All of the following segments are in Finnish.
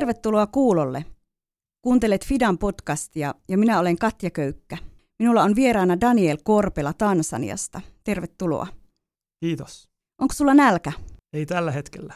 Tervetuloa kuulolle. Kuuntelet Fidan podcastia ja minä olen Katja Köykkä. Minulla on vieraana Daniel Korpela Tansaniasta. Tervetuloa. Kiitos. Onko sulla nälkä? Ei tällä hetkellä.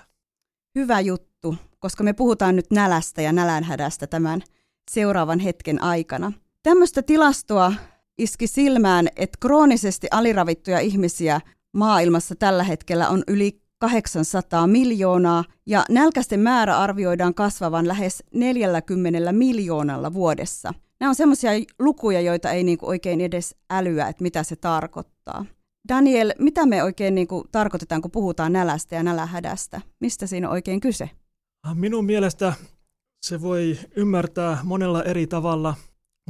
Hyvä juttu, koska me puhutaan nyt nälästä ja nälänhädästä tämän seuraavan hetken aikana. Tämmöistä tilastoa iski silmään, että kroonisesti aliravittuja ihmisiä maailmassa tällä hetkellä on yli 800 miljoonaa ja nälkäisten määrä arvioidaan kasvavan lähes 40 miljoonalla vuodessa. Nämä on semmoisia lukuja, joita ei niinku oikein edes älyä, että mitä se tarkoittaa. Daniel, mitä me oikein niinku tarkoitetaan, kun puhutaan nälästä ja nälähädästä? Mistä siinä on oikein kyse? Minun mielestä se voi ymmärtää monella eri tavalla,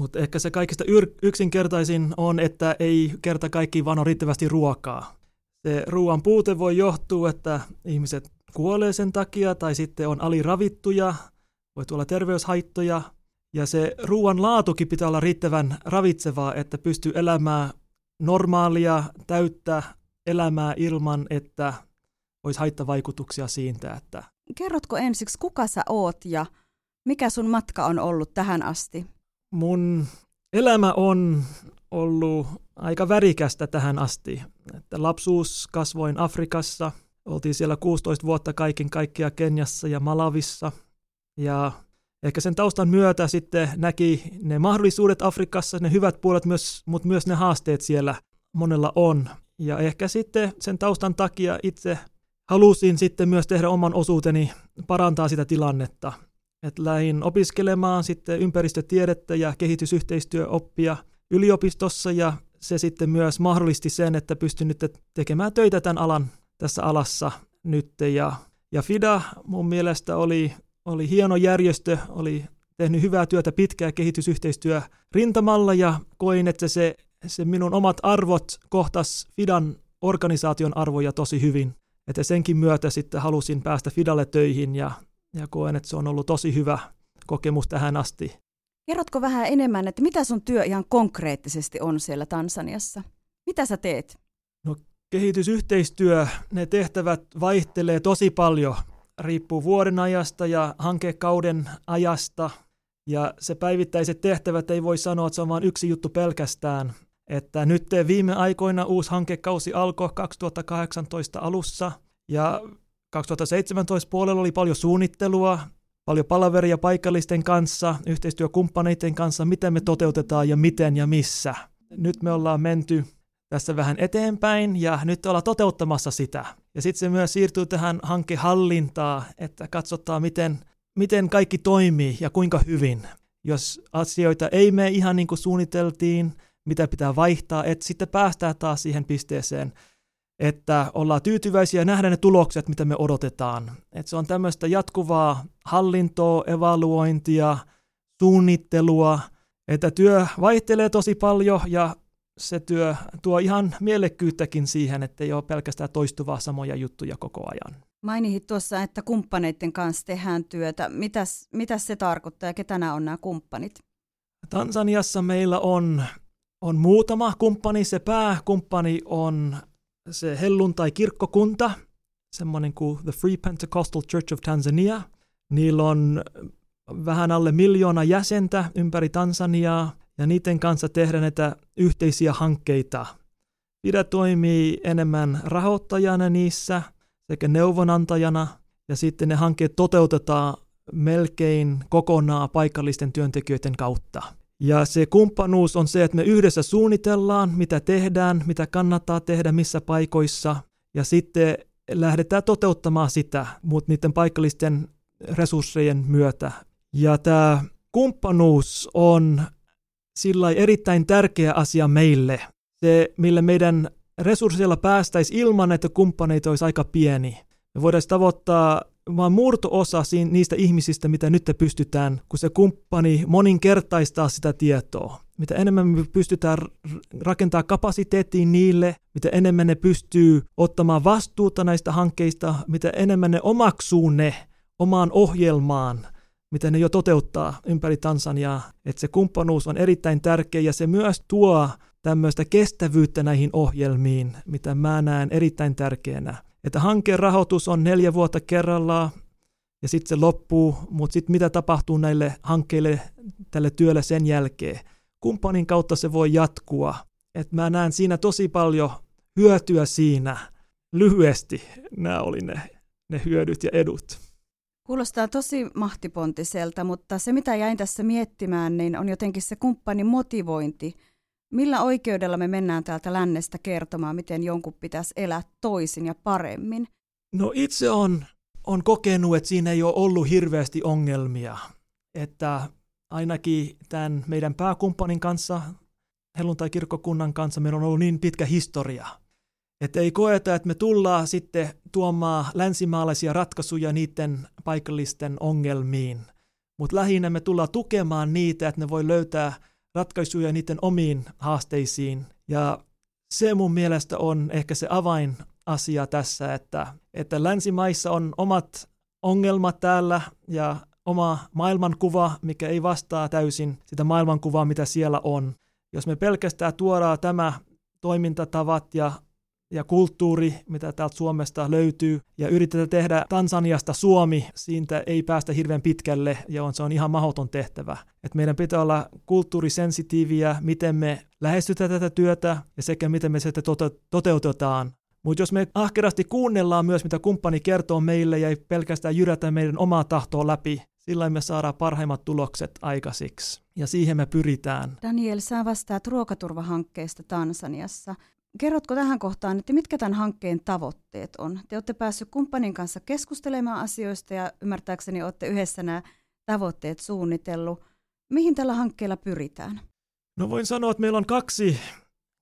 mutta ehkä se kaikista yksinkertaisin on, että ei kerta kaikki vaan ole riittävästi ruokaa. Se ruoan puute voi johtua, että ihmiset kuolee sen takia tai sitten on aliravittuja, voi tulla terveyshaittoja. Ja se ruoan laatukin pitää olla riittävän ravitsevaa, että pystyy elämään normaalia, täyttä elämää ilman, että olisi haittavaikutuksia siitä. Että... Kerrotko ensiksi, kuka sä oot ja mikä sun matka on ollut tähän asti? Mun elämä on ollut aika värikästä tähän asti. Että lapsuus kasvoin Afrikassa, oltiin siellä 16 vuotta kaiken kaikkia Kenjassa ja Malavissa. Ja ehkä sen taustan myötä sitten näki ne mahdollisuudet Afrikassa, ne hyvät puolet, myös, mutta myös ne haasteet siellä monella on. Ja ehkä sitten sen taustan takia itse halusin sitten myös tehdä oman osuuteni parantaa sitä tilannetta. Että lähdin opiskelemaan sitten ympäristötiedettä ja kehitysyhteistyöoppia yliopistossa ja se sitten myös mahdollisti sen, että pystyn nyt tekemään töitä tämän alan tässä alassa nyt. Ja, ja FIDA mun mielestä oli, oli hieno järjestö, oli tehnyt hyvää työtä pitkää kehitysyhteistyö rintamalla ja koin, että se, se minun omat arvot kohtas FIDAN organisaation arvoja tosi hyvin. Että senkin myötä sitten halusin päästä FIDAlle töihin ja, ja koen, että se on ollut tosi hyvä kokemus tähän asti. Kerrotko vähän enemmän, että mitä sun työ ihan konkreettisesti on siellä Tansaniassa? Mitä sä teet? No kehitysyhteistyö, ne tehtävät vaihtelee tosi paljon. Riippuu vuoden ajasta ja hankekauden ajasta. Ja se päivittäiset tehtävät ei voi sanoa, että se on vain yksi juttu pelkästään. Että nyt viime aikoina uusi hankekausi alkoi 2018 alussa ja 2017 puolella oli paljon suunnittelua, paljon palaveria paikallisten kanssa, yhteistyökumppaneiden kanssa, miten me toteutetaan ja miten ja missä. Nyt me ollaan menty tässä vähän eteenpäin ja nyt ollaan toteuttamassa sitä. Ja sitten se myös siirtyy tähän hankehallintaan, että katsotaan miten, miten kaikki toimii ja kuinka hyvin. Jos asioita ei mene ihan niin kuin suunniteltiin, mitä pitää vaihtaa, että sitten päästään taas siihen pisteeseen, että ollaan tyytyväisiä ja nähdään ne tulokset, mitä me odotetaan. Että se on tämmöistä jatkuvaa hallintoa, evaluointia, suunnittelua, että työ vaihtelee tosi paljon ja se työ tuo ihan mielekkyyttäkin siihen, että ei ole pelkästään toistuvaa samoja juttuja koko ajan. Mainit tuossa, että kumppaneiden kanssa tehdään työtä. Mitäs, mitäs se tarkoittaa ja ketä nämä on nämä kumppanit? Tansaniassa meillä on, on muutama kumppani. Se pääkumppani on se helluntai-kirkkokunta, semmoinen kuin The Free Pentecostal Church of Tanzania. Niillä on vähän alle miljoona jäsentä ympäri Tansaniaa, ja niiden kanssa tehdään näitä yhteisiä hankkeita. Pidä toimii enemmän rahoittajana niissä sekä neuvonantajana, ja sitten ne hankkeet toteutetaan melkein kokonaan paikallisten työntekijöiden kautta. Ja se kumppanuus on se, että me yhdessä suunnitellaan, mitä tehdään, mitä kannattaa tehdä, missä paikoissa, ja sitten lähdetään toteuttamaan sitä, mutta niiden paikallisten resurssejen myötä. Ja tämä kumppanuus on sillä erittäin tärkeä asia meille. Se, millä meidän resursseilla päästäisiin ilman, että kumppaneita olisi aika pieni. Me voidaan tavoittaa vaan murto-osa niistä ihmisistä, mitä nyt pystytään, kun se kumppani moninkertaistaa sitä tietoa. Mitä enemmän me pystytään rakentaa kapasiteettiin niille, mitä enemmän ne pystyy ottamaan vastuuta näistä hankkeista, mitä enemmän ne omaksuu ne omaan ohjelmaan, mitä ne jo toteuttaa ympäri Tansaniaa. Että se kumppanuus on erittäin tärkeä ja se myös tuo tämmöistä kestävyyttä näihin ohjelmiin, mitä mä näen erittäin tärkeänä että hankkeen rahoitus on neljä vuotta kerrallaan, ja sitten se loppuu, mutta sitten mitä tapahtuu näille hankkeille, tälle työlle sen jälkeen. Kumppanin kautta se voi jatkua. Et mä näen siinä tosi paljon hyötyä siinä. Lyhyesti nämä oli ne, ne hyödyt ja edut. Kuulostaa tosi mahtipontiselta, mutta se mitä jäin tässä miettimään, niin on jotenkin se kumppanin motivointi. Millä oikeudella me mennään täältä lännestä kertomaan, miten jonkun pitäisi elää toisin ja paremmin? No itse on, on kokenut, että siinä ei ole ollut hirveästi ongelmia. Että ainakin tämän meidän pääkumppanin kanssa, helluntai-kirkkokunnan kanssa, meillä on ollut niin pitkä historia – että ei koeta, että me tullaan sitten tuomaan länsimaalaisia ratkaisuja niiden paikallisten ongelmiin, mutta lähinnä me tullaan tukemaan niitä, että ne voi löytää ratkaisuja niiden omiin haasteisiin. Ja se mun mielestä on ehkä se avainasia tässä, että, että länsimaissa on omat ongelmat täällä ja oma maailmankuva, mikä ei vastaa täysin sitä maailmankuvaa, mitä siellä on. Jos me pelkästään tuodaan tämä toimintatavat ja ja kulttuuri, mitä täältä Suomesta löytyy, ja yritetään tehdä Tansaniasta Suomi, siitä ei päästä hirveän pitkälle, ja on, se on ihan mahdoton tehtävä. Et meidän pitää olla kulttuurisensitiiviä, miten me lähestytään tätä työtä, ja sekä miten me sitä tote- toteutetaan. Mutta jos me ahkerasti kuunnellaan myös, mitä kumppani kertoo meille, ja ei pelkästään jyrätä meidän omaa tahtoa läpi, sillä me saadaan parhaimmat tulokset aikaisiksi. Ja siihen me pyritään. Daniel, sä vastaat ruokaturvahankkeesta Tansaniassa. Kerrotko tähän kohtaan, että mitkä tämän hankkeen tavoitteet on? Te olette päässyt kumppanin kanssa keskustelemaan asioista ja ymmärtääkseni olette yhdessä nämä tavoitteet suunnitellut. Mihin tällä hankkeella pyritään? No voin sanoa, että meillä on kaksi,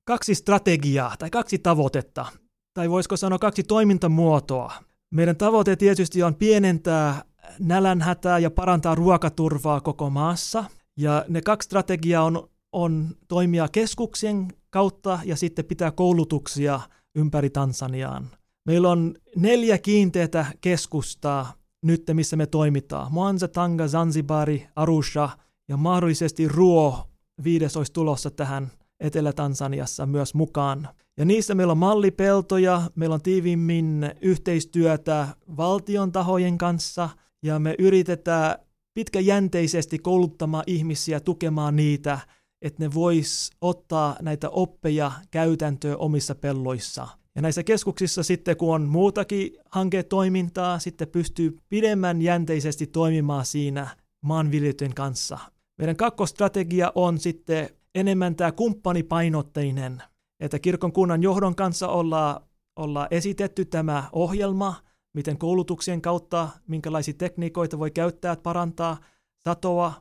kaksi strategiaa tai kaksi tavoitetta, tai voisiko sanoa kaksi toimintamuotoa. Meidän tavoite tietysti on pienentää nälänhätää ja parantaa ruokaturvaa koko maassa. Ja ne kaksi strategiaa on, on toimia keskuksien kautta ja sitten pitää koulutuksia ympäri Tansaniaan. Meillä on neljä kiinteätä keskustaa nyt, missä me toimitaan. Mwanza, Tanga, Zanzibari, Arusha ja mahdollisesti Ruo viides olisi tulossa tähän Etelä-Tansaniassa myös mukaan. Ja niissä meillä on mallipeltoja, meillä on tiivimmin yhteistyötä valtion tahojen kanssa ja me yritetään pitkäjänteisesti kouluttamaan ihmisiä, tukemaan niitä – että ne vois ottaa näitä oppeja käytäntöön omissa pelloissa. Ja näissä keskuksissa sitten, kun on muutakin hanketoimintaa, sitten pystyy pidemmän jänteisesti toimimaan siinä maanviljelijöiden kanssa. Meidän kakkostrategia on sitten enemmän tämä kumppanipainotteinen, että kirkon kunnan johdon kanssa ollaan, ollaan esitetty tämä ohjelma, miten koulutuksien kautta, minkälaisia tekniikoita voi käyttää, parantaa satoa.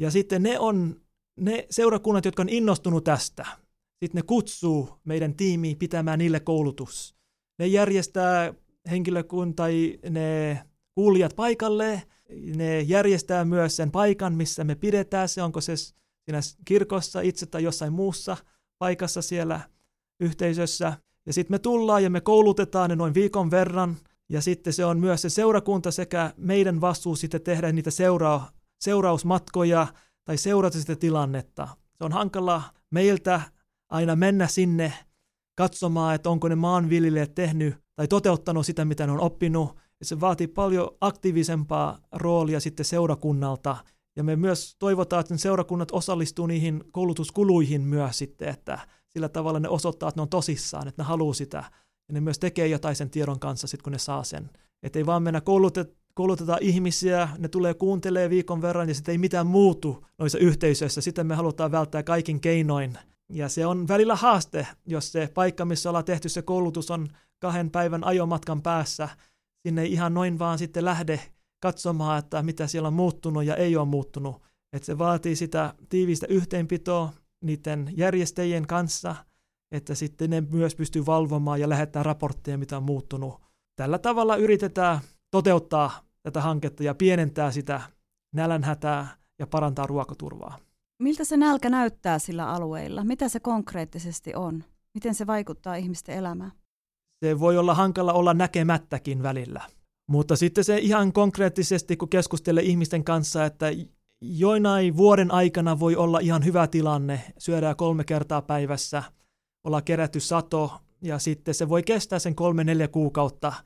Ja sitten ne on ne seurakunnat, jotka on innostunut tästä, sitten ne kutsuu meidän tiimiin pitämään niille koulutus. Ne järjestää henkilökunta tai ne kuulijat paikalle, ne järjestää myös sen paikan, missä me pidetään se, onko se siinä kirkossa itse tai jossain muussa paikassa siellä yhteisössä. Ja sitten me tullaan ja me koulutetaan ne noin viikon verran, ja sitten se on myös se seurakunta sekä meidän vastuu sitten tehdä niitä seura- seurausmatkoja, tai seurata sitä tilannetta. Se on hankala meiltä aina mennä sinne katsomaan, että onko ne maanviljelijät tehnyt tai toteuttanut sitä, mitä ne on oppinut. Se vaatii paljon aktiivisempaa roolia sitten seurakunnalta. Ja me myös toivotaan, että seurakunnat osallistuu niihin koulutuskuluihin myös sitten, että sillä tavalla ne osoittaa, että ne on tosissaan, että ne haluaa sitä. Ja ne myös tekee jotain sen tiedon kanssa sitten, kun ne saa sen. Että ei vaan mennä koulutet, koulutetaan ihmisiä, ne tulee kuuntelee viikon verran ja sitten ei mitään muutu noissa yhteisöissä. Sitten me halutaan välttää kaikin keinoin. Ja se on välillä haaste, jos se paikka, missä ollaan tehty se koulutus, on kahden päivän ajomatkan päässä. Sinne ei ihan noin vaan sitten lähde katsomaan, että mitä siellä on muuttunut ja ei ole muuttunut. Että se vaatii sitä tiivistä yhteenpitoa niiden järjestäjien kanssa, että sitten ne myös pystyy valvomaan ja lähettää raportteja, mitä on muuttunut. Tällä tavalla yritetään toteuttaa tätä hanketta ja pienentää sitä nälänhätää ja parantaa ruokaturvaa. Miltä se nälkä näyttää sillä alueilla? Mitä se konkreettisesti on? Miten se vaikuttaa ihmisten elämään? Se voi olla hankala olla näkemättäkin välillä. Mutta sitten se ihan konkreettisesti, kun keskustelee ihmisten kanssa, että joinain vuoden aikana voi olla ihan hyvä tilanne, syödään kolme kertaa päivässä, olla kerätty sato, ja sitten se voi kestää sen kolme neljä kuukautta –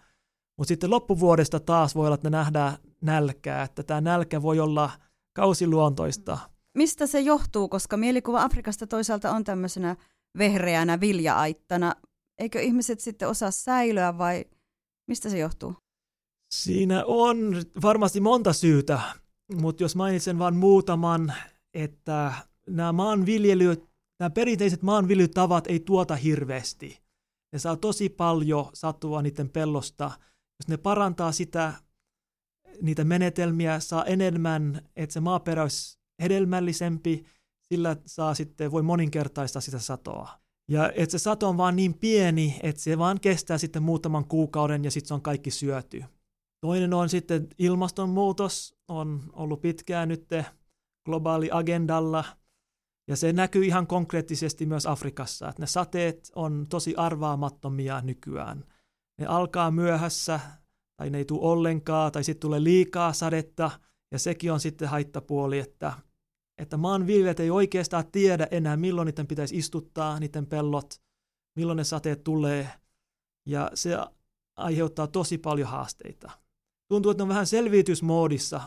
mutta sitten loppuvuodesta taas voi olla, että nähdään nälkää, että tämä nälkä voi olla kausiluontoista. Mistä se johtuu, koska mielikuva Afrikasta toisaalta on tämmöisenä vehreänä viljaaittana. Eikö ihmiset sitten osaa säilyä vai mistä se johtuu? Siinä on varmasti monta syytä, mutta jos mainitsen vain muutaman, että nämä maanviljelyt, nämä perinteiset maanviljelytavat ei tuota hirveästi. Ne saa tosi paljon satua niiden pellosta. Jos ne parantaa sitä, niitä menetelmiä, saa enemmän, että se maaperä olisi hedelmällisempi, sillä saa sitten, voi moninkertaistaa sitä satoa. Ja että se sato on vaan niin pieni, että se vaan kestää sitten muutaman kuukauden ja sitten se on kaikki syöty. Toinen on sitten ilmastonmuutos, on ollut pitkään nyt globaali agendalla, ja se näkyy ihan konkreettisesti myös Afrikassa, että ne sateet on tosi arvaamattomia nykyään. Ne alkaa myöhässä, tai ne ei tule ollenkaan, tai sitten tulee liikaa sadetta, ja sekin on sitten haittapuoli, että, että maanviljelijät ei oikeastaan tiedä enää, milloin niiden pitäisi istuttaa, niiden pellot, milloin ne sateet tulee, ja se aiheuttaa tosi paljon haasteita. Tuntuu, että on vähän selviytysmoodissa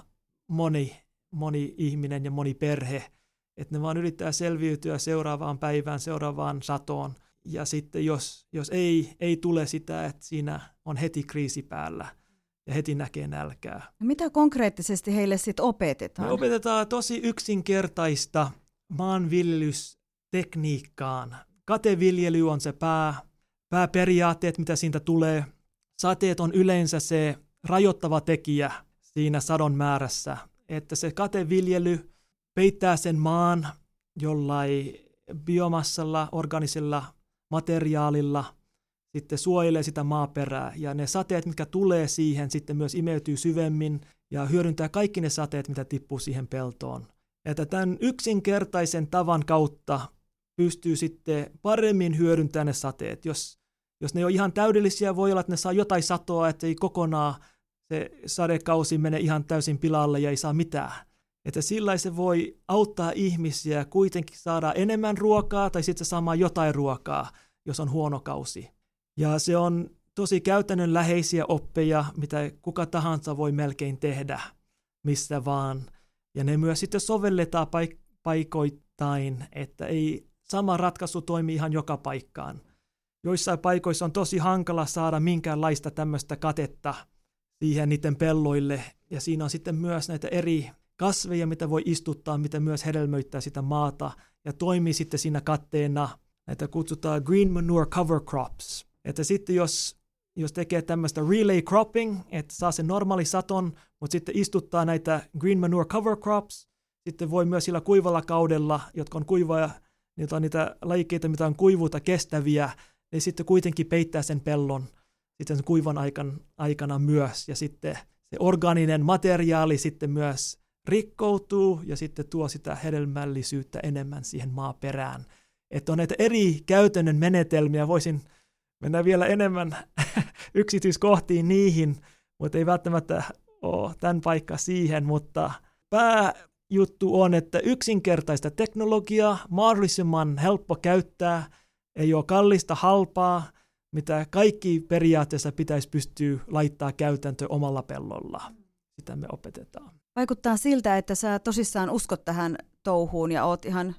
moni, moni ihminen ja moni perhe, että ne vaan yrittää selviytyä seuraavaan päivään, seuraavaan satoon, ja sitten jos, jos ei, ei tule sitä, että siinä on heti kriisi päällä – ja heti näkee nälkää. No mitä konkreettisesti heille sitten opetetaan? Me opetetaan tosi yksinkertaista maanviljelystekniikkaan. Kateviljely on se pää, pääperiaatteet, mitä siitä tulee. Sateet on yleensä se rajoittava tekijä siinä sadon määrässä, että se kateviljely peittää sen maan jollain biomassalla, organisella materiaalilla – sitten suojelee sitä maaperää ja ne sateet, mitkä tulee siihen, sitten myös imeytyy syvemmin ja hyödyntää kaikki ne sateet, mitä tippuu siihen peltoon. Että tämän yksinkertaisen tavan kautta pystyy sitten paremmin hyödyntämään ne sateet. Jos, jos ne on ihan täydellisiä, voi olla, että ne saa jotain satoa, että ei kokonaan se sadekausi mene ihan täysin pilalle ja ei saa mitään. Että sillä se voi auttaa ihmisiä kuitenkin saada enemmän ruokaa tai sitten saamaan jotain ruokaa, jos on huono kausi. Ja se on tosi käytännönläheisiä oppeja, mitä kuka tahansa voi melkein tehdä, missä vaan. Ja ne myös sitten sovelletaan paik- paikoittain, että ei sama ratkaisu toimi ihan joka paikkaan. Joissain paikoissa on tosi hankala saada minkäänlaista tämmöistä katetta siihen niiden pelloille, ja siinä on sitten myös näitä eri kasveja, mitä voi istuttaa, mitä myös hedelmöittää sitä maata, ja toimii sitten siinä katteena. Näitä kutsutaan green manure cover crops. Että sitten jos, jos tekee tämmöistä relay cropping, että saa sen normaali saton, mutta sitten istuttaa näitä green manure cover crops, sitten voi myös sillä kuivalla kaudella, jotka on kuivaa, niitä on niitä lajikkeita, mitä on kuivuutta kestäviä, niin sitten kuitenkin peittää sen pellon sitten sen kuivan aikan, aikana myös, ja sitten se orgaaninen materiaali sitten myös rikkoutuu ja sitten tuo sitä hedelmällisyyttä enemmän siihen maaperään. Että on näitä eri käytännön menetelmiä, voisin mennään vielä enemmän yksityiskohtiin niihin, mutta ei välttämättä ole tämän paikka siihen, mutta pääjuttu on, että yksinkertaista teknologiaa, mahdollisimman helppo käyttää, ei ole kallista, halpaa, mitä kaikki periaatteessa pitäisi pystyä laittaa käytäntö omalla pellolla. Sitä me opetetaan. Vaikuttaa siltä, että sä tosissaan uskot tähän touhuun ja oot ihan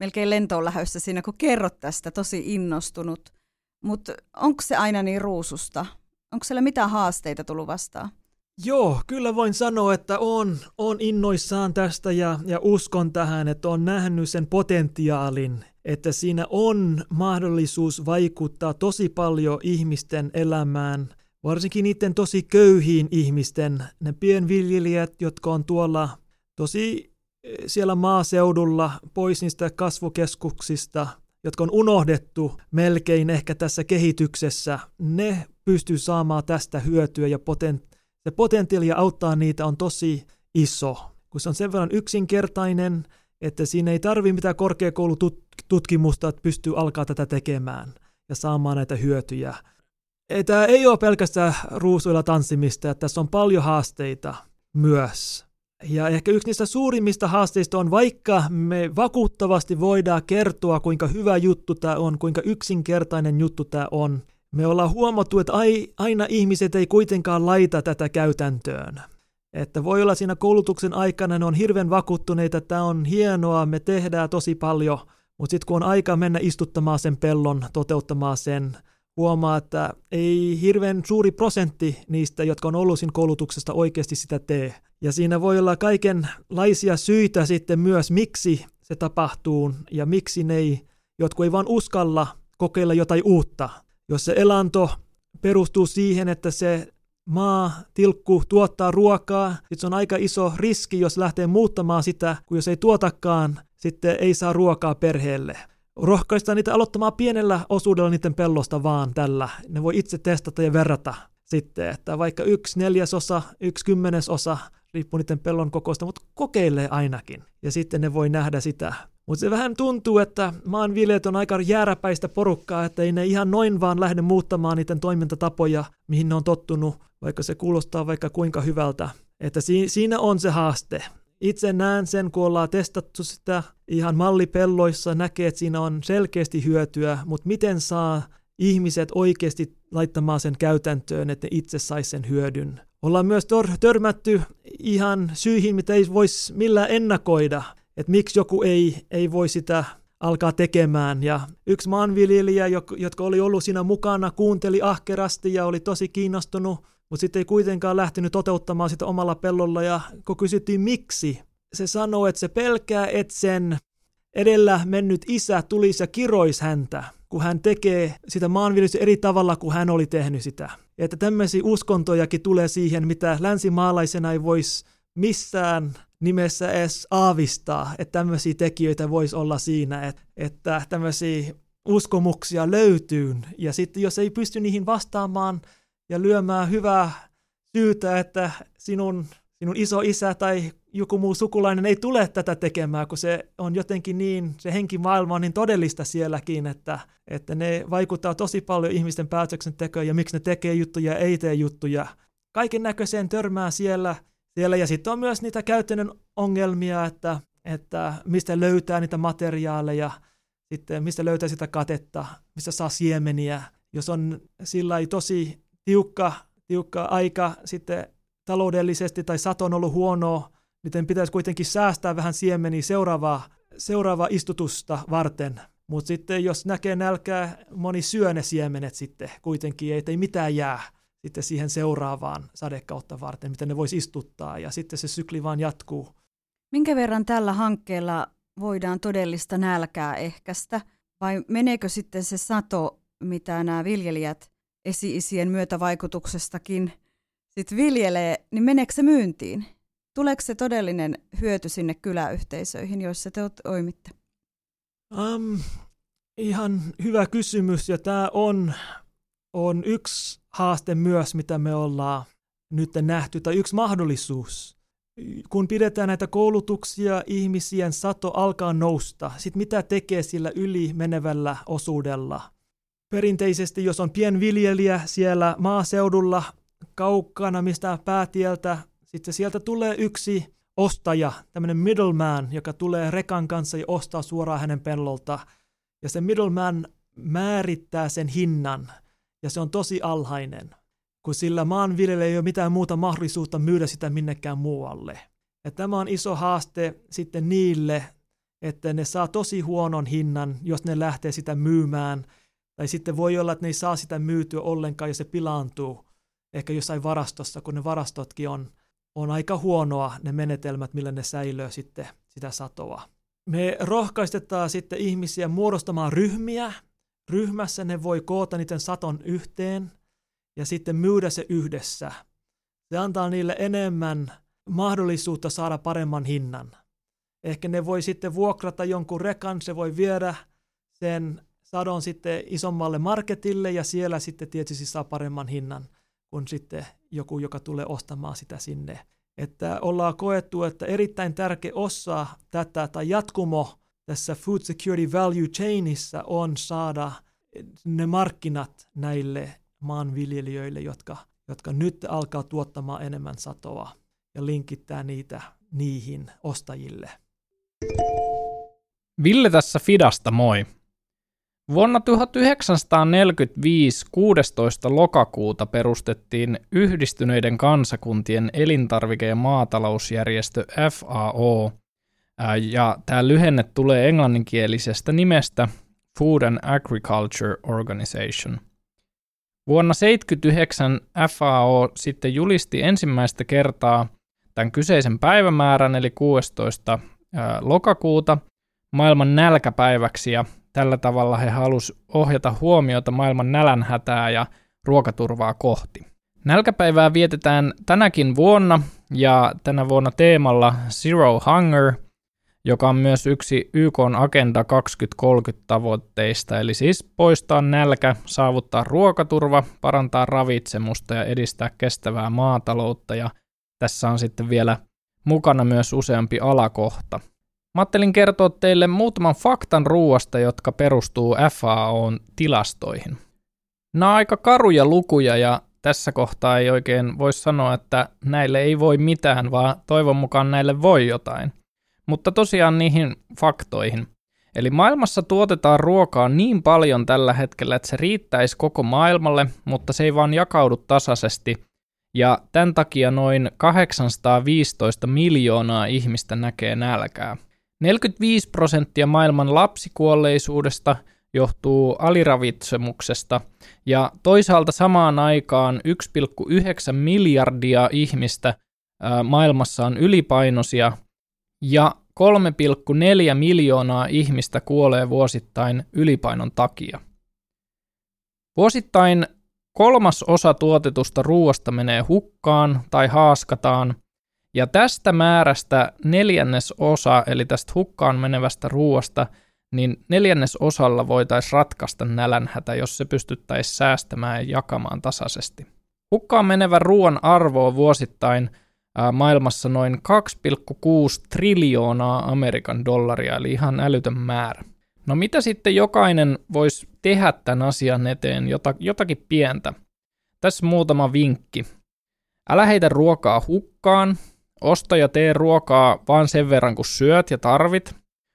melkein lentoon lähdössä siinä, kun kerrot tästä, tosi innostunut. Mutta onko se aina niin ruususta? Onko siellä mitään haasteita tullut vastaan? Joo, kyllä voin sanoa, että on, on innoissaan tästä ja, ja uskon tähän, että on nähnyt sen potentiaalin, että siinä on mahdollisuus vaikuttaa tosi paljon ihmisten elämään, varsinkin niiden tosi köyhiin ihmisten, ne pienviljelijät, jotka on tuolla tosi eh, siellä maaseudulla, pois niistä kasvukeskuksista – jotka on unohdettu melkein ehkä tässä kehityksessä, ne pystyy saamaan tästä hyötyä ja poten, se potentiaali auttaa niitä on tosi iso, kun se on sen verran yksinkertainen, että siinä ei tarvi mitään korkeakoulututkimusta, että pystyy alkaa tätä tekemään ja saamaan näitä hyötyjä. Tämä ei ole pelkästään ruusuilla tanssimista, että tässä on paljon haasteita myös. Ja ehkä yksi niistä suurimmista haasteista on, vaikka me vakuuttavasti voidaan kertoa, kuinka hyvä juttu tämä on, kuinka yksinkertainen juttu tämä on, me ollaan huomattu, että aina ihmiset ei kuitenkaan laita tätä käytäntöön. Että voi olla siinä koulutuksen aikana, ne on hirveän vakuuttuneita, että tämä on hienoa, me tehdään tosi paljon, mutta sitten kun on aika mennä istuttamaan sen pellon, toteuttamaan sen, huomaa, että ei hirveän suuri prosentti niistä, jotka on ollut siinä koulutuksesta oikeasti sitä tee. Ja siinä voi olla kaikenlaisia syitä sitten myös, miksi se tapahtuu ja miksi ne ei, jotkut ei vaan uskalla kokeilla jotain uutta. Jos se elanto perustuu siihen, että se maa, tilkku tuottaa ruokaa, sitten se on aika iso riski, jos lähtee muuttamaan sitä, kun jos ei tuotakaan, sitten ei saa ruokaa perheelle. Rohkaistaan niitä aloittamaan pienellä osuudella niiden pellosta vaan tällä. Ne voi itse testata ja verrata sitten, että vaikka yksi neljäsosa, yksi kymmenesosa, riippuu niiden pellon kokoista, mutta kokeilee ainakin. Ja sitten ne voi nähdä sitä. Mutta se vähän tuntuu, että maanviljelijät on aika jääräpäistä porukkaa, että ei ne ihan noin vaan lähde muuttamaan niiden toimintatapoja, mihin ne on tottunut, vaikka se kuulostaa vaikka kuinka hyvältä. Että si- siinä on se haaste. Itse näen sen, kun ollaan testattu sitä ihan mallipelloissa, näkee, että siinä on selkeästi hyötyä, mutta miten saa ihmiset oikeasti laittamaan sen käytäntöön, että ne itse saisi sen hyödyn. Ollaan myös tor- törmätty ihan syihin, mitä ei voisi millään ennakoida, että miksi joku ei, ei voi sitä alkaa tekemään. Ja yksi maanviljelijä, jotka oli ollut siinä mukana, kuunteli ahkerasti ja oli tosi kiinnostunut mutta sitten ei kuitenkaan lähtenyt toteuttamaan sitä omalla pellolla ja kun kysyttiin miksi, se sanoi, että se pelkää, että sen edellä mennyt isä tulisi ja kiroisi häntä, kun hän tekee sitä maanviljelystä eri tavalla kuin hän oli tehnyt sitä. Ja että tämmöisiä uskontojakin tulee siihen, mitä länsimaalaisena ei voisi missään nimessä edes aavistaa, että tämmöisiä tekijöitä voisi olla siinä, että, että tämmöisiä uskomuksia löytyy. Ja sitten jos ei pysty niihin vastaamaan ja lyömään hyvää syytä, että sinun, sinun iso isä tai joku muu sukulainen ei tule tätä tekemään, kun se on jotenkin niin, se henkimaailma on niin todellista sielläkin, että, että ne vaikuttaa tosi paljon ihmisten päätöksentekoon ja miksi ne tekee juttuja ja ei tee juttuja. Kaiken näköiseen törmää siellä, siellä ja sitten on myös niitä käytännön ongelmia, että, että mistä löytää niitä materiaaleja, sitten mistä löytää sitä katetta, mistä saa siemeniä. Jos on sillä tosi tiukka, tiukka aika sitten taloudellisesti tai sato on ollut huonoa, miten pitäisi kuitenkin säästää vähän siemeniä seuraavaa, seuraavaa istutusta varten. Mutta sitten jos näkee nälkää, moni syö ne siemenet sitten kuitenkin, ei mitään jää sitten siihen seuraavaan sadekautta varten, miten ne voisi istuttaa, ja sitten se sykli vaan jatkuu. Minkä verran tällä hankkeella voidaan todellista nälkää ehkäistä, vai meneekö sitten se sato, mitä nämä viljelijät esi-isien myötävaikutuksestakin sit viljelee, niin meneekö se myyntiin? Tuleeko se todellinen hyöty sinne kyläyhteisöihin, joissa te toimitte? Um, ihan hyvä kysymys, ja tämä on, on yksi haaste myös, mitä me ollaan nyt nähty, tai yksi mahdollisuus. Kun pidetään näitä koulutuksia, ihmisien sato alkaa nousta. Sitten mitä tekee sillä yli menevällä osuudella – Perinteisesti, jos on pienviljelijä siellä maaseudulla kaukana mistä päätieltä, sitten sieltä tulee yksi ostaja, tämmöinen middleman, joka tulee rekan kanssa ja ostaa suoraan hänen pellolta. Ja se middleman määrittää sen hinnan, ja se on tosi alhainen, kun sillä maanviljelijä ei ole mitään muuta mahdollisuutta myydä sitä minnekään muualle. Ja tämä on iso haaste sitten niille, että ne saa tosi huonon hinnan, jos ne lähtee sitä myymään – tai sitten voi olla, että ne ei saa sitä myytyä ollenkaan ja se pilaantuu ehkä jossain varastossa, kun ne varastotkin on, on aika huonoa ne menetelmät, millä ne säilöö sitten sitä satoa. Me rohkaistetaan sitten ihmisiä muodostamaan ryhmiä. Ryhmässä ne voi koota niiden saton yhteen ja sitten myydä se yhdessä. Se antaa niille enemmän mahdollisuutta saada paremman hinnan. Ehkä ne voi sitten vuokrata jonkun rekan, se voi viedä sen sadon sitten isommalle marketille ja siellä sitten tietysti saa paremman hinnan kuin sitten joku, joka tulee ostamaan sitä sinne. Että ollaan koettu, että erittäin tärkeä osa tätä tai jatkumo tässä Food Security Value Chainissa on saada ne markkinat näille maanviljelijöille, jotka, jotka nyt alkaa tuottamaan enemmän satoa ja linkittää niitä niihin ostajille. Ville tässä Fidasta, moi. Vuonna 1945 16. lokakuuta perustettiin Yhdistyneiden kansakuntien elintarvike- ja maatalousjärjestö FAO, ja tämä lyhenne tulee englanninkielisestä nimestä Food and Agriculture Organization. Vuonna 1979 FAO sitten julisti ensimmäistä kertaa tämän kyseisen päivämäärän, eli 16. lokakuuta, maailman nälkäpäiväksi, ja tällä tavalla he halusivat ohjata huomiota maailman nälänhätää ja ruokaturvaa kohti. Nälkäpäivää vietetään tänäkin vuonna, ja tänä vuonna teemalla Zero Hunger – joka on myös yksi YK Agenda 2030 tavoitteista, eli siis poistaa nälkä, saavuttaa ruokaturva, parantaa ravitsemusta ja edistää kestävää maataloutta, ja tässä on sitten vielä mukana myös useampi alakohta. Mä ajattelin kertoa teille muutaman faktan ruoasta, jotka perustuu FAOn tilastoihin. Nämä on aika karuja lukuja ja tässä kohtaa ei oikein voi sanoa, että näille ei voi mitään, vaan toivon mukaan näille voi jotain. Mutta tosiaan niihin faktoihin. Eli maailmassa tuotetaan ruokaa niin paljon tällä hetkellä, että se riittäisi koko maailmalle, mutta se ei vaan jakaudu tasaisesti. Ja tämän takia noin 815 miljoonaa ihmistä näkee nälkää. 45 prosenttia maailman lapsikuolleisuudesta johtuu aliravitsemuksesta, ja toisaalta samaan aikaan 1,9 miljardia ihmistä maailmassa on ylipainoisia, ja 3,4 miljoonaa ihmistä kuolee vuosittain ylipainon takia. Vuosittain kolmas osa tuotetusta ruoasta menee hukkaan tai haaskataan, ja tästä määrästä neljännes osa, eli tästä hukkaan menevästä ruoasta, niin neljännes osalla voitaisiin ratkaista nälänhätä, jos se pystyttäisiin säästämään ja jakamaan tasaisesti. Hukkaan menevän ruoan arvo on vuosittain maailmassa noin 2,6 triljoonaa Amerikan dollaria, eli ihan älytön määrä. No mitä sitten jokainen voisi tehdä tämän asian eteen, jota, jotakin pientä? Tässä muutama vinkki. Älä heitä ruokaa hukkaan, osta ja tee ruokaa vain sen verran kuin syöt ja tarvit,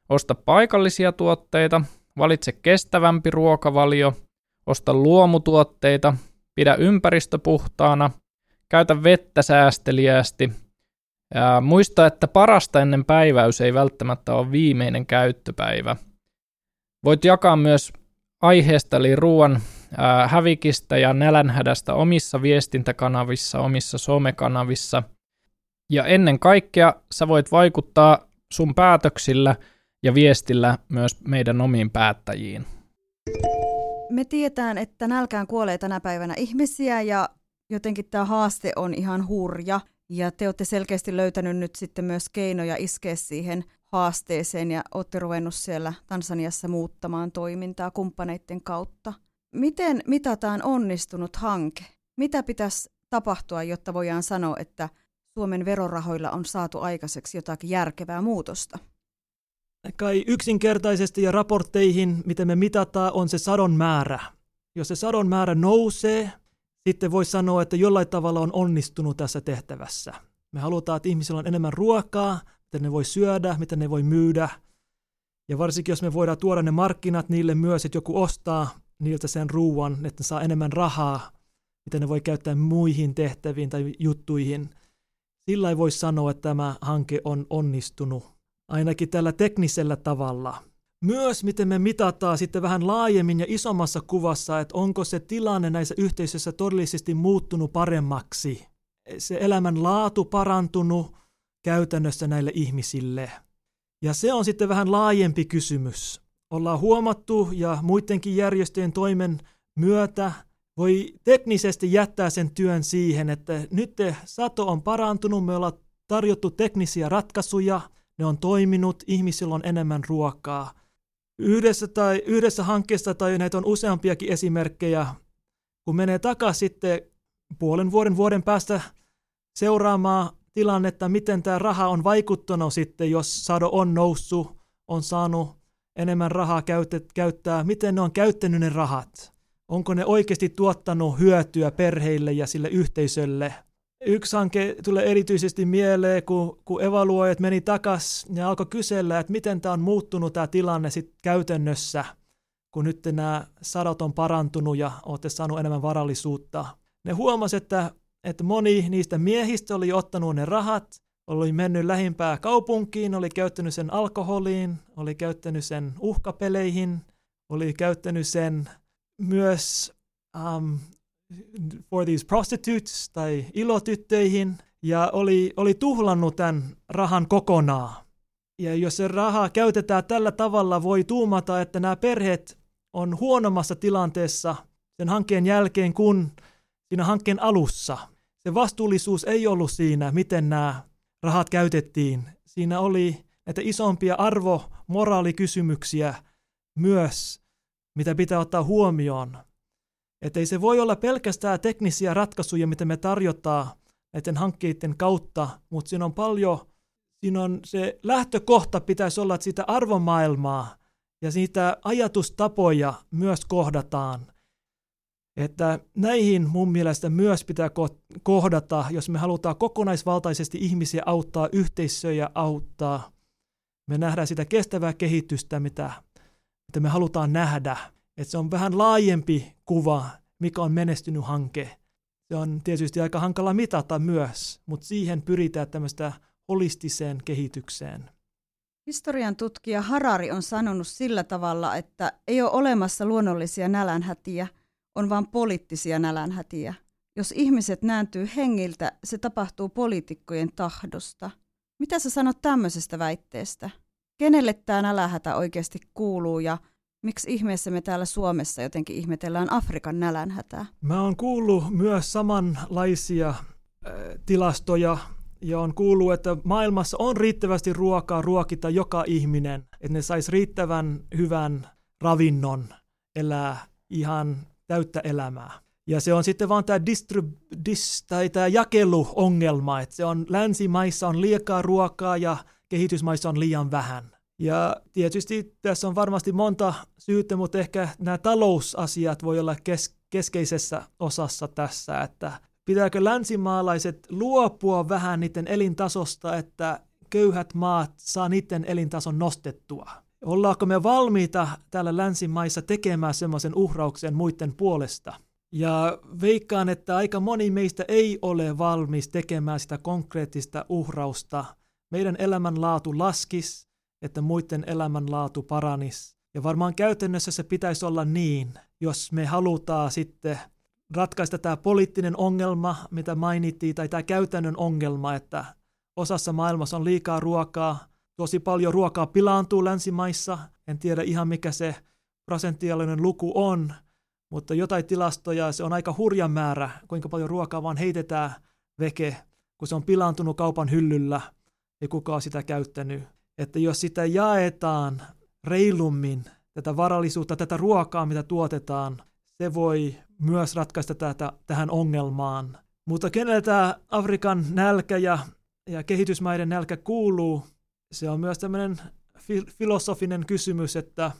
osta paikallisia tuotteita, valitse kestävämpi ruokavalio, osta luomutuotteita, pidä ympäristö puhtaana – käytä vettä säästeliäästi. Ja muista, että parasta ennen päiväys ei välttämättä ole viimeinen käyttöpäivä. Voit jakaa myös aiheesta eli ruoan hävikistä ja nälänhädästä omissa viestintäkanavissa, omissa somekanavissa. Ja ennen kaikkea sä voit vaikuttaa sun päätöksillä ja viestillä myös meidän omiin päättäjiin. Me tietään, että nälkään kuolee tänä päivänä ihmisiä ja jotenkin tämä haaste on ihan hurja ja te olette selkeästi löytänyt nyt sitten myös keinoja iskeä siihen haasteeseen ja olette ruvennut siellä Tansaniassa muuttamaan toimintaa kumppaneiden kautta. Miten mitataan onnistunut hanke? Mitä pitäisi tapahtua, jotta voidaan sanoa, että Suomen verorahoilla on saatu aikaiseksi jotakin järkevää muutosta? Kai yksinkertaisesti ja raportteihin, miten me mitataan, on se sadon määrä. Jos se sadon määrä nousee, sitten voi sanoa, että jollain tavalla on onnistunut tässä tehtävässä. Me halutaan, että ihmisillä on enemmän ruokaa, miten ne voi syödä, miten ne voi myydä. Ja varsinkin, jos me voidaan tuoda ne markkinat niille myös, että joku ostaa niiltä sen ruuan, että ne saa enemmän rahaa, miten ne voi käyttää muihin tehtäviin tai juttuihin. Sillä ei voi sanoa, että tämä hanke on onnistunut, ainakin tällä teknisellä tavalla. Myös miten me mitataan sitten vähän laajemmin ja isommassa kuvassa, että onko se tilanne näissä yhteisöissä todellisesti muuttunut paremmaksi. Se elämän laatu parantunut käytännössä näille ihmisille. Ja se on sitten vähän laajempi kysymys. Ollaan huomattu ja muidenkin järjestöjen toimen myötä voi teknisesti jättää sen työn siihen, että nyt sato on parantunut, me ollaan tarjottu teknisiä ratkaisuja, ne on toiminut, ihmisillä on enemmän ruokaa – yhdessä, tai, yhdessä hankkeessa tai näitä on useampiakin esimerkkejä, kun menee takaisin sitten puolen vuoden vuoden päästä seuraamaan tilannetta, miten tämä raha on vaikuttanut sitten, jos sado on noussut, on saanut enemmän rahaa käyttää, miten ne on käyttänyt ne rahat. Onko ne oikeasti tuottanut hyötyä perheille ja sille yhteisölle – Yksi hanke tulee erityisesti mieleen, kun, kun evaluoijat meni takaisin ja alkoi kysellä, että miten tämä on muuttunut tämä tilanne sit käytännössä, kun nyt nämä sadot on parantunut ja olette saanut enemmän varallisuutta. Ne huomasi, että, että moni niistä miehistä oli ottanut ne rahat, oli mennyt lähimpää kaupunkiin, oli käyttänyt sen alkoholiin, oli käyttänyt sen uhkapeleihin, oli käyttänyt sen myös um, for these prostitutes tai ilotyttöihin ja oli, oli tuhlannut tämän rahan kokonaan. Ja jos se raha käytetään tällä tavalla, voi tuumata, että nämä perheet on huonommassa tilanteessa sen hankkeen jälkeen kuin siinä hankkeen alussa. Se vastuullisuus ei ollut siinä, miten nämä rahat käytettiin. Siinä oli näitä isompia arvo, moraalikysymyksiä myös, mitä pitää ottaa huomioon. Että ei se voi olla pelkästään teknisiä ratkaisuja, mitä me tarjotaan näiden hankkeiden kautta, mutta siinä on paljon, siinä on se lähtökohta pitäisi olla, että sitä arvomaailmaa ja siitä ajatustapoja myös kohdataan. Että näihin mun mielestä myös pitää kohdata, jos me halutaan kokonaisvaltaisesti ihmisiä auttaa, yhteisöjä auttaa. Me nähdään sitä kestävää kehitystä, mitä, mitä me halutaan nähdä. Että se on vähän laajempi kuva, mikä on menestynyt hanke. Se on tietysti aika hankala mitata myös, mutta siihen pyritään tämmöistä holistiseen kehitykseen. Historian tutkija Harari on sanonut sillä tavalla, että ei ole olemassa luonnollisia nälänhätiä, on vain poliittisia nälänhätiä. Jos ihmiset nääntyy hengiltä, se tapahtuu poliitikkojen tahdosta. Mitä sä sanot tämmöisestä väitteestä? Kenelle tämä nälänhätä oikeasti kuuluu ja miksi ihmeessä me täällä Suomessa jotenkin ihmetellään Afrikan nälänhätää? Mä oon kuullut myös samanlaisia äh, tilastoja ja on kuullut, että maailmassa on riittävästi ruokaa ruokita joka ihminen, että ne sais riittävän hyvän ravinnon elää ihan täyttä elämää. Ja se on sitten vaan tämä, distrib- dis- tai tämä jakeluongelma, että se on länsimaissa on liikaa ruokaa ja kehitysmaissa on liian vähän. Ja tietysti tässä on varmasti monta syytä, mutta ehkä nämä talousasiat voi olla kes- keskeisessä osassa tässä, että pitääkö länsimaalaiset luopua vähän niiden elintasosta, että köyhät maat saa niiden elintason nostettua. Ollaanko me valmiita täällä länsimaissa tekemään semmoisen uhrauksen muiden puolesta? Ja veikkaan, että aika moni meistä ei ole valmis tekemään sitä konkreettista uhrausta. Meidän elämänlaatu laskis, että muiden elämänlaatu paranis. Ja varmaan käytännössä se pitäisi olla niin, jos me halutaan sitten ratkaista tämä poliittinen ongelma, mitä mainittiin, tai tämä käytännön ongelma, että osassa maailmassa on liikaa ruokaa, tosi paljon ruokaa pilaantuu länsimaissa, en tiedä ihan mikä se prosenttiallinen luku on, mutta jotain tilastoja, se on aika hurja määrä, kuinka paljon ruokaa vaan heitetään veke, kun se on pilaantunut kaupan hyllyllä, ei kukaan sitä käyttänyt. Että jos sitä jaetaan reilummin, tätä varallisuutta, tätä ruokaa, mitä tuotetaan, se voi myös ratkaista tätä, tähän ongelmaan. Mutta kenelle tämä Afrikan nälkä ja, ja kehitysmaiden nälkä kuuluu, se on myös tämmöinen filosofinen kysymys, että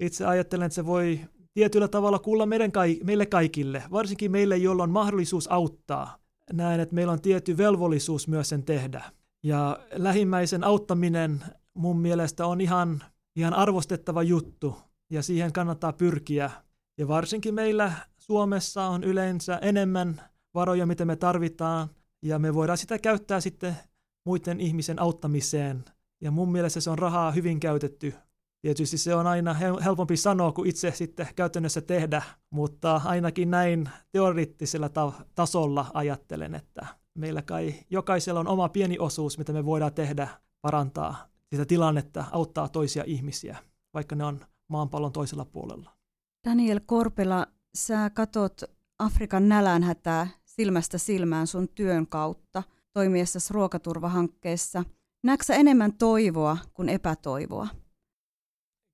itse ajattelen, että se voi tietyllä tavalla kuulla meidän meille kaikille, varsinkin meille, joilla on mahdollisuus auttaa. Näen, että meillä on tietty velvollisuus myös sen tehdä. Ja lähimmäisen auttaminen mun mielestä on ihan, ihan arvostettava juttu, ja siihen kannattaa pyrkiä. Ja varsinkin meillä Suomessa on yleensä enemmän varoja, mitä me tarvitaan, ja me voidaan sitä käyttää sitten muiden ihmisen auttamiseen. Ja mun mielestä se on rahaa hyvin käytetty. Tietysti se on aina helpompi sanoa kuin itse sitten käytännössä tehdä, mutta ainakin näin teoreettisella ta- tasolla ajattelen, että meillä kai jokaisella on oma pieni osuus, mitä me voidaan tehdä, parantaa sitä tilannetta, auttaa toisia ihmisiä, vaikka ne on maanpallon toisella puolella. Daniel Korpela, sä katot Afrikan nälänhätää silmästä silmään sun työn kautta toimiessasi ruokaturvahankkeessa. Näetkö enemmän toivoa kuin epätoivoa?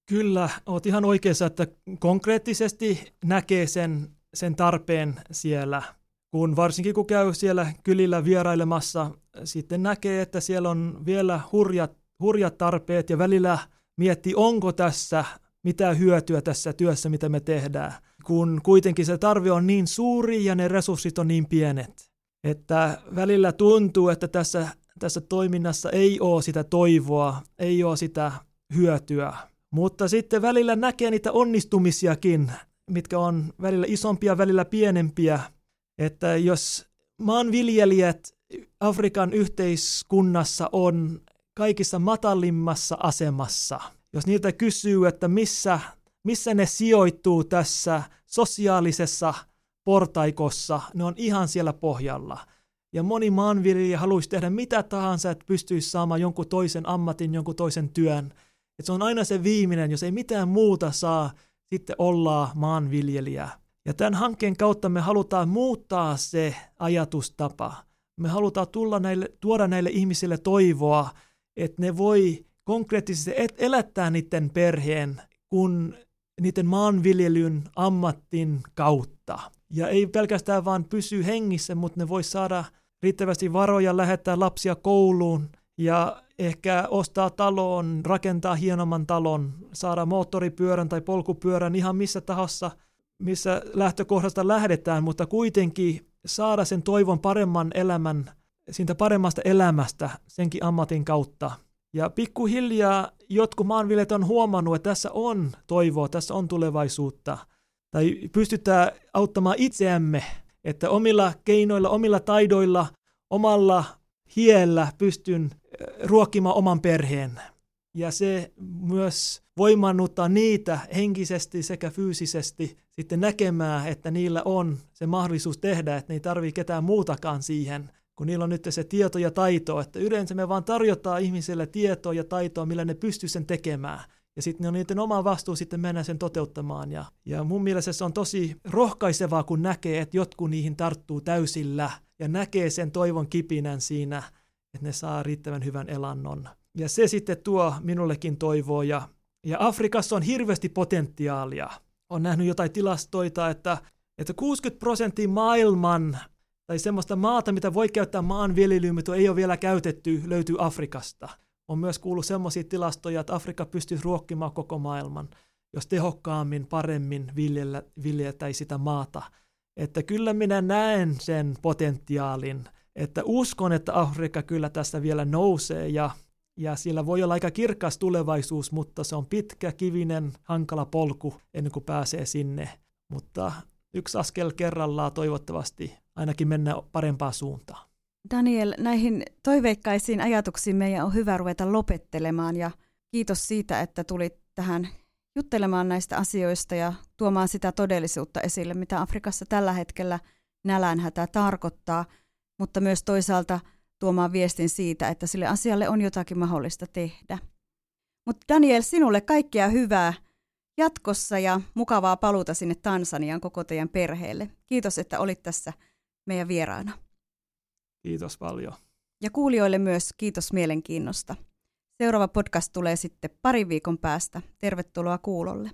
Kyllä, olet ihan oikeassa, että konkreettisesti näkee sen, sen tarpeen siellä. Kun varsinkin kun käy siellä kylillä vierailemassa, sitten näkee, että siellä on vielä hurjat, hurjat tarpeet ja välillä miettii, onko tässä mitä hyötyä tässä työssä, mitä me tehdään, kun kuitenkin se tarve on niin suuri ja ne resurssit on niin pienet. Että välillä tuntuu, että tässä, tässä toiminnassa ei ole sitä toivoa, ei ole sitä hyötyä, Mutta sitten välillä näkee niitä onnistumisiakin, mitkä on välillä isompia, välillä pienempiä. Että jos maanviljelijät Afrikan yhteiskunnassa on kaikissa matalimmassa asemassa, jos niiltä kysyy, että missä, missä ne sijoittuu tässä sosiaalisessa portaikossa, ne on ihan siellä pohjalla. Ja moni maanviljelijä haluaisi tehdä mitä tahansa, että pystyisi saamaan jonkun toisen ammatin, jonkun toisen työn. Et se on aina se viimeinen, jos ei mitään muuta saa, sitten olla maanviljelijä. Ja tämän hankkeen kautta me halutaan muuttaa se ajatustapa. Me halutaan tulla näille, tuoda näille ihmisille toivoa, että ne voi konkreettisesti elättää niiden perheen, kun niiden maanviljelyn ammattin kautta. Ja ei pelkästään vaan pysy hengissä, mutta ne voi saada riittävästi varoja lähettää lapsia kouluun ja ehkä ostaa talon, rakentaa hienomman talon, saada moottoripyörän tai polkupyörän ihan missä tahossa, missä lähtökohdasta lähdetään, mutta kuitenkin saada sen toivon paremman elämän, siitä paremmasta elämästä senkin ammatin kautta. Ja pikkuhiljaa jotkut maanviljelijät on huomannut, että tässä on toivoa, tässä on tulevaisuutta. Tai pystytään auttamaan itseämme, että omilla keinoilla, omilla taidoilla, omalla hiellä pystyn ruokkimaan oman perheen. Ja se myös voimannuttaa niitä henkisesti sekä fyysisesti sitten näkemään, että niillä on se mahdollisuus tehdä, että ne ei tarvitse ketään muutakaan siihen, kun niillä on nyt se tieto ja taito, että yleensä me vaan tarjotaan ihmisille tietoa ja taitoa, millä ne pystyy sen tekemään. Ja sitten on niiden oma vastuu sitten mennä sen toteuttamaan. Ja, ja mun mielestä se on tosi rohkaisevaa, kun näkee, että jotkut niihin tarttuu täysillä ja näkee sen toivon kipinän siinä, että ne saa riittävän hyvän elannon. Ja se sitten tuo minullekin toivoa. Ja, ja Afrikassa on hirveästi potentiaalia. On nähnyt jotain tilastoita, että, että 60 prosenttia maailman tai semmoista maata, mitä voi käyttää maanviljelyyn, mutta ei ole vielä käytetty, löytyy Afrikasta. On myös kuullut semmoisia tilastoja, että Afrikka pystyisi ruokkimaan koko maailman, jos tehokkaammin, paremmin viljellä, viljeltäisi sitä maata. Että kyllä minä näen sen potentiaalin, että uskon, että Afrikka kyllä tästä vielä nousee ja, ja sillä voi olla aika kirkas tulevaisuus, mutta se on pitkä, kivinen, hankala polku ennen kuin pääsee sinne. Mutta yksi askel kerrallaan toivottavasti ainakin mennä parempaan suuntaan. Daniel, näihin toiveikkaisiin ajatuksiin meidän on hyvä ruveta lopettelemaan ja kiitos siitä, että tulit tähän juttelemaan näistä asioista ja tuomaan sitä todellisuutta esille, mitä Afrikassa tällä hetkellä nälänhätä tarkoittaa, mutta myös toisaalta tuomaan viestin siitä, että sille asialle on jotakin mahdollista tehdä. Mutta Daniel, sinulle kaikkea hyvää jatkossa ja mukavaa paluuta sinne Tansaniaan koko teidän perheelle. Kiitos, että olit tässä meidän vieraana. Kiitos paljon. Ja kuulijoille myös kiitos mielenkiinnosta. Seuraava podcast tulee sitten parin viikon päästä. Tervetuloa kuulolle.